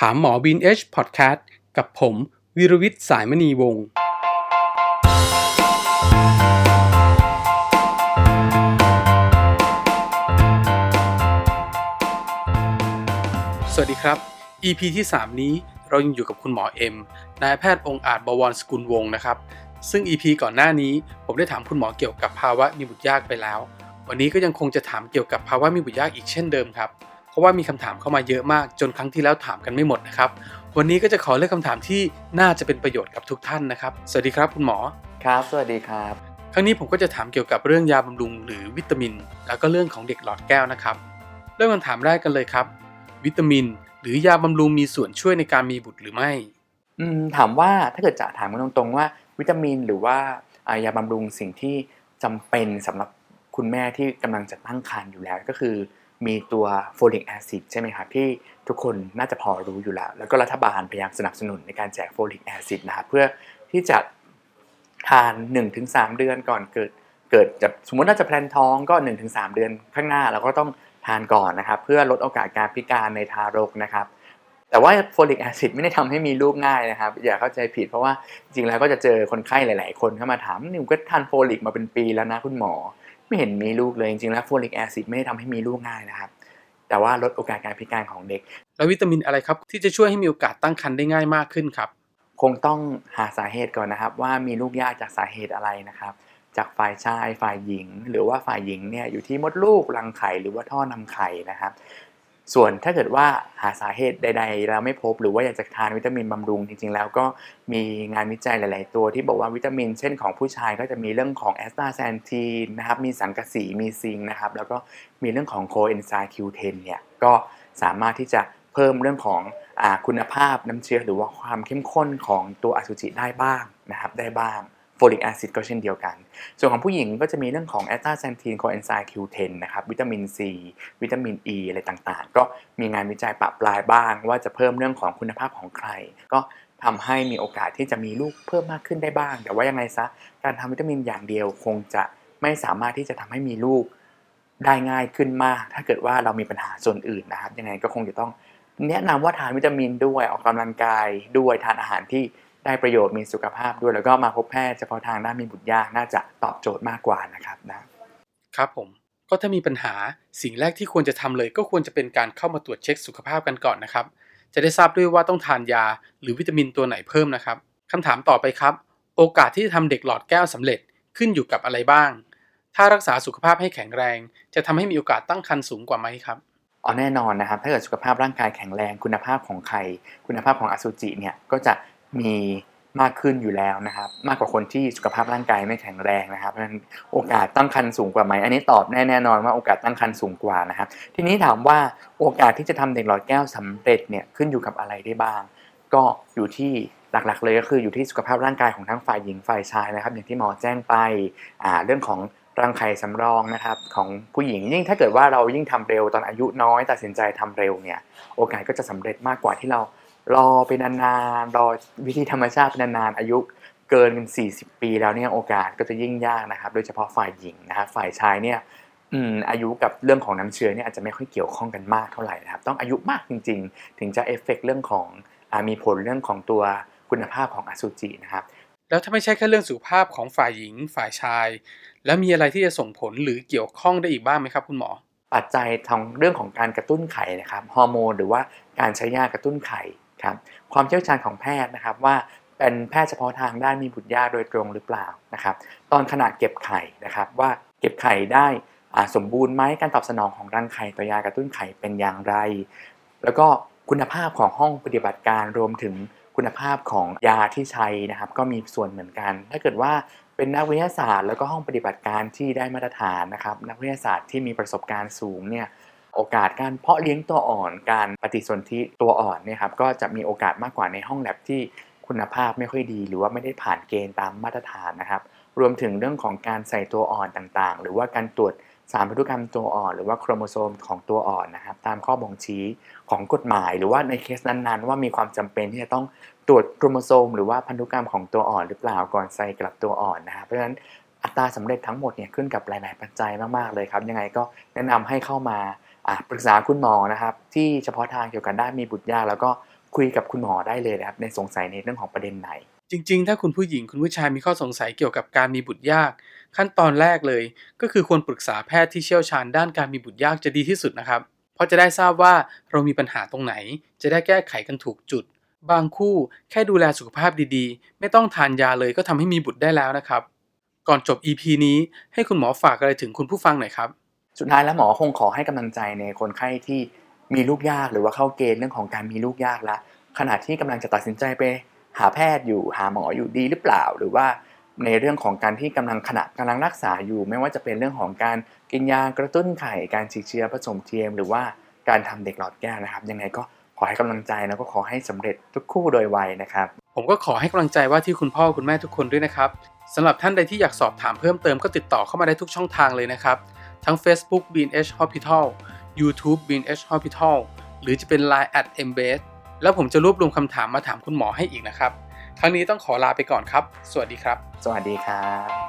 ถามหมอบีนเอชพอดแคสต์กับผมวิรวิทย์สายมณีวงศ์สวัสดีครับ EP ที่ 3 นี้เรายังอยู่กับคุณหมอเอ็มนายแพทย์องค์อาจบวรสกุลวงศ์นะครับ ซึ่ง EP ก่อนหน้านี้ผมได้ถามคุณหมอเกี่ยวกับภาวะมีบุตรยากไปแล้ว วันนี้ก็ยังคงจะถามเกี่ยวกับภาวะมีบุตรยากอีกเช่นเดิมครับ เพราะว่ามีคำถามเข้ามาเยอะมากจนครั้งที่แล้วถามกันไม่หมดนะครับ วันนี้ก็จะขอเลือกคำถามที่น่าจะเป็นประโยชน์กับทุกท่านนะครับ สวัสดีครับคุณหมอ ครับ สวัสดีครับ ครั้งนี้ผมก็จะถามเกี่ยวกับเรื่องยาบำรุงหรือวิตามิน แล้วก็เรื่องของเด็กหลอดแก้วนะครับ เริ่มคำถามแรกกันเลยครับ วิตามิน หรือยาบำรุงมีส่วนช่วยในการมีบุตรหรือไม่ อืมถามว่าถ้าเกิดจะถามกันตรงๆว่า วิตามินหรือว่าอ่ายาบำรุงสิ่งที่จำเป็นสำหรับคุณแม่ที่กำลังจะตั้งครรภ์อยู่แล้วก็คือ มีตัว folic acid ใช่ไหมครับที่ทุกคนน่าจะพอรู้อยู่แล้ว แล้วก็รัฐบาลพยายามสนับสนุนในการแจก folic acid นะครับเพื่อที่จะทาน 1-3 เดือนก่อนเกิดเกิดจะสมมติน่าจะ plan ท้องก็ 1-3 เดือนข้างหน้าเราก็ต้องทานก่อนนะครับ เพื่อลดโอกาสการพิการในทารกนะครับ แต่ว่า folic acid ไม่ได้ทำให้มีลูกง่ายนะครับ อย่าเข้าใจผิดเพราะว่าจริงๆแล้วก็จะเจอคนไข้หลาย ๆ คนเข้ามาถามนี่ก็ทาน folic มาเป็นปีแล้วนะคุณหมอ ไม่เห็นมีลูกเลยจริงๆแล้ว folic acid ไม่ได้ทำให้มีลูกง่ายนะครับ แต่ว่าลดโอกาสการพิการของเด็ก แล้ววิตามินอะไรครับ ที่จะช่วยให้มีโอกาสตั้งครรภ์ได้ง่ายมากขึ้นครับ คงต้องหาสาเหตุก่อนนะครับ ว่ามีลูกยากจากสาเหตุอะไรนะครับ จากฝ่ายชายฝ่ายหญิง หรือว่าฝ่ายหญิงเนี่ยอยู่ที่มดลูกรังไข่หรือว่าท่อนำไข่นะครับ ส่วนถ้าเกิดว่าหาสาเหตุใดๆแล้วไม่พบหรือว่าอยากจะทานวิตามินบำรุงจริงๆแล้วก็มีงานวิจัยหลายๆ ตัวที่บอกว่าวิตามิน เช่นของผู้ชายก็จะมีเรื่องของ astaxanthin นะครับมีสังกะสีมี zinc นะครับแล้วก็มีเรื่องของโคเอนไซม์ Q10 เนี่ยก็สามารถที่จะเพิ่มเรื่องของอคุณภาพน้ำเชื้อหรือว่าความเข้มข้นของตัวอสุจิได้บ้างนะครับได้บ้าง folic acid ก็เช่นเดียวกัน ส่วนของผู้หญิงก็จะมีเรื่องของแอสตาแซนทีนโคเอนไซม์ Q10 นะครับวิตามิน C วิตามิน E อะไรต่างๆ ก็มีงานวิจัยประปรายบ้าง ว่าจะเพิ่มเรื่องของคุณภาพของไข่ ก็ทำให้มีโอกาสที่จะมีลูกเพิ่มมากขึ้นได้บ้าง แต่ว่ายังไงซะ การทำวิตามินอย่างเดียวคงจะไม่สามารถที่จะทำให้มีลูกได้ง่ายขึ้นมาก ถ้าเกิดว่าเรามีปัญหาส่วนอื่นนะครับ ยังไงก็คงจะต้องแนะนำว่าทานวิตามินด้วยออกกำลังกายด้วยทานอาหารที่ ได้ประโยชน์มีสุขภาพด้วย แล้วก็มาพบแพทย์เฉพาะทางด้านมีบุตรยากน่าจะตอบโจทย์มากกว่านะครับนะครับผมก็ถ้ามีปัญหาสิ่งแรกที่ควรจะทำเลย ก็ควรจะเป็นการเข้ามาตรวจเช็คสุขภาพกันก่อนนะครับ จะได้ทราบด้วยว่าต้องทานยา หรือวิตามินตัวไหนเพิ่มนะครับคำถามต่อไปครับ โอกาสที่จะทำเด็กหลอดแก้วสำเร็จขึ้นอยู่กับอะไรบ้าง ถ้ารักษาสุขภาพให้แข็งแรง จะทำให้มีโอกาสตั้งครรภ์สูงกว่าไหมครับอ๋อแน่นอนนะครับ ถ้าเกิดสุขภาพร่างกายแข็งแรงคุณภาพของไข่คุณภาพของอสุจิเนี่ยก็จะ มีมากขึ้นอยู่แล้วนะครับ มากกว่าคนที่สุขภาพร่างกายไม่แข็งแรงนะครับเพราะฉะนั้นโอกาสตั้งครรภ์สูงกว่าไหมอันนี้ตอบแน่แน่นอนว่าโอกาสตั้งครรภ์สูงกว่านะครับ ทีนี้ถามว่าโอกาสที่จะทำเด็กหลอดแก้วสำเร็จเนี่ยขึ้นอยู่กับอะไรได้บ้าง ก็อยู่ที่หลักๆเลยก็คืออยู่ที่สุขภาพร่างกายของทั้งฝ่ายหญิงฝ่ายชายนะครับ อย่างที่หมอแจ้งไปอ่าเรื่องของรังไข่สำรองนะครับของผู้หญิงยิ่งถ้าเกิดว่าเรายิ่งทำเร็วตอนอายุน้อยตัดสินใจทำเร็วเนี่ยโอกาสก็จะสำเร็จมากกว่าที่เรา รอไปนานๆรอวิธีธรรมชาติไปนานๆอายุเกิน40 ปีแล้วเนี่ยโอกาสก็จะยิ่งยากนะครับ โดยเฉพาะฝ่ายหญิงนะครับฝ่ายชายเนี่ยอืมอายุกับเรื่องของน้ำเชื้อเนี่ยอาจจะไม่ค่อยเกี่ยวข้องกันมากเท่าไหร่นะครับ ต้องอายุมากจริง ๆ ถึงจะเอฟเฟกเรื่องของอามีผลเรื่องของตัวคุณภาพของอสุจินะครับ แล้วถ้าไม่ใช่แค่เรื่องสุขภาพของฝ่ายหญิงฝ่ายชาย แล้วมีอะไรที่จะส่งผลหรือเกี่ยวข้องได้อีกบ้างไหมครับคุณหมอ ปัจจัยทางเรื่องของการกระตุ้นไข่นะครับฮอร์โมนหรือว่าการใช้ยากระตุ้นไข่ ครับความเชี่ยวชาญของแพทย์นะครับว่าเป็นแพทย์เฉพาะทางด้านมีบุตรยากโดยตรงหรือเปล่านะครับตอนขณะเก็บไข่นะครับว่าเก็บไข่ได้สมบูรณ์ไหมการตอบสนองของรังไข่ต่อยากระตุ้นไข่เป็นอย่างไร แล้วก็คุณภาพของห้องปฏิบัติการรวมถึงคุณภาพของยาที่ใช้นะครับ ก็มีส่วนเหมือนกัน ถ้าเกิดว่าเป็นนักวิทยาศาสตร์ แล้วก็ห้องปฏิบัติการที่ได้มาตรฐานนะครับ นักวิทยาศาสตร์ที่มีประสบการณ์สูงเนี่ย โอกาสการเพาะเลี้ยงตัวอ่อนการปฏิสนธิตัวอ่อนเนี่ยครับก็จะมีโอกาสมากกว่าในห้องแลบที่คุณภาพไม่ค่อยดี หรือว่าไม่ได้ผ่านเกณฑ์ตามมาตรฐานนะครับ รวมถึงเรื่องของการใส่ตัวอ่อนต่างๆ หรือว่าการตรวจสารพันธุกรรมตัวอ่อน หรือว่าโครโมโซมของตัวอ่อนนะครับ ตามข้อบ่งชี้ของกฎหมาย หรือว่าในเคสนั้นๆ ว่ามีความจำเป็นที่จะต้องตรวจโครโมโซม หรือว่าพันธุกรรมของตัวอ่อนหรือเปล่าก่อนใส่กลับตัวอ่อนนะครับเพราะฉะนั้นอัตราสำเร็จทั้งหมดเนี่ยขึ้นกับหลาย ๆ ปัจจัยมาก ๆ เลยครับ ยังไงก็แนะนำให้เข้ามา ปรึกษาคุณหมอนะครับ ที่เฉพาะทางเกี่ยวกับด้านมีบุตรยาก แล้วก็คุยกับคุณหมอได้เลยนะครับ ในสงสัยในเรื่องของประเด็นไหน จริง ๆ ถ้าคุณผู้หญิงคุณผู้ชายมีข้อสงสัยเกี่ยวกับการมีบุตรยาก ขั้นตอนแรกเลย ก็คือควรปรึกษาแพทย์ที่เชี่ยวชาญด้านการมีบุตรยากจะดีที่สุดนะครับ เพราะจะได้ทราบว่าเรามีปัญหาตรงไหน จะได้แก้ไขกันถูกจุด บางคู่แค่ดูแลสุขภาพดีๆ ไม่ต้องทานยาเลยก็ทำให้มีบุตรได้แล้วนะครับ ก่อนจบ EP นี้ให้คุณหมอฝากอะไรถึงคุณผู้ฟังหน่อยครับ สุดท้ายแล้วหมอคงขอให้กำลังใจในคนไข้ที่มีลูกยากหรือว่าเข้าเกณฑ์เรื่องของการมีลูกยากละขณะที่กำลังจะตัดสินใจไปหาแพทย์อยู่หาหมออยู่ดีหรือเปล่า หรือว่าในเรื่องของการที่กำลังขณะกำลังรักษาอยู่ ไม่ว่าจะเป็นเรื่องของการกินยากระตุ้นไข่การฉีดเชื้อผสมเทียม หรือว่าการทำเด็กหลอดแก้วนะครับ ยังไงก็ขอให้กำลังใจแล้วก็ขอให้สำเร็จทุกคู่โดยไวนะครับ ผมก็ขอให้กำลังใจว่าที่คุณพ่อคุณแม่ทุกคนด้วยนะครับสำหรับท่านใดที่อยากสอบถามเพิ่มเติมก็ติดต่อเข้ามาได้ทุกช่องทางเลยนะครับ ทั้ง Facebook BNH Hospital YouTube BNH Hospital หรือจะเป็น Line at embed แล้วผมจะรวบรวมคำถามมาถามคุณหมอให้อีกนะครับ ครั้งนี้ต้องขอลาไปก่อนครับ สวัสดีครับ สวัสดีครับ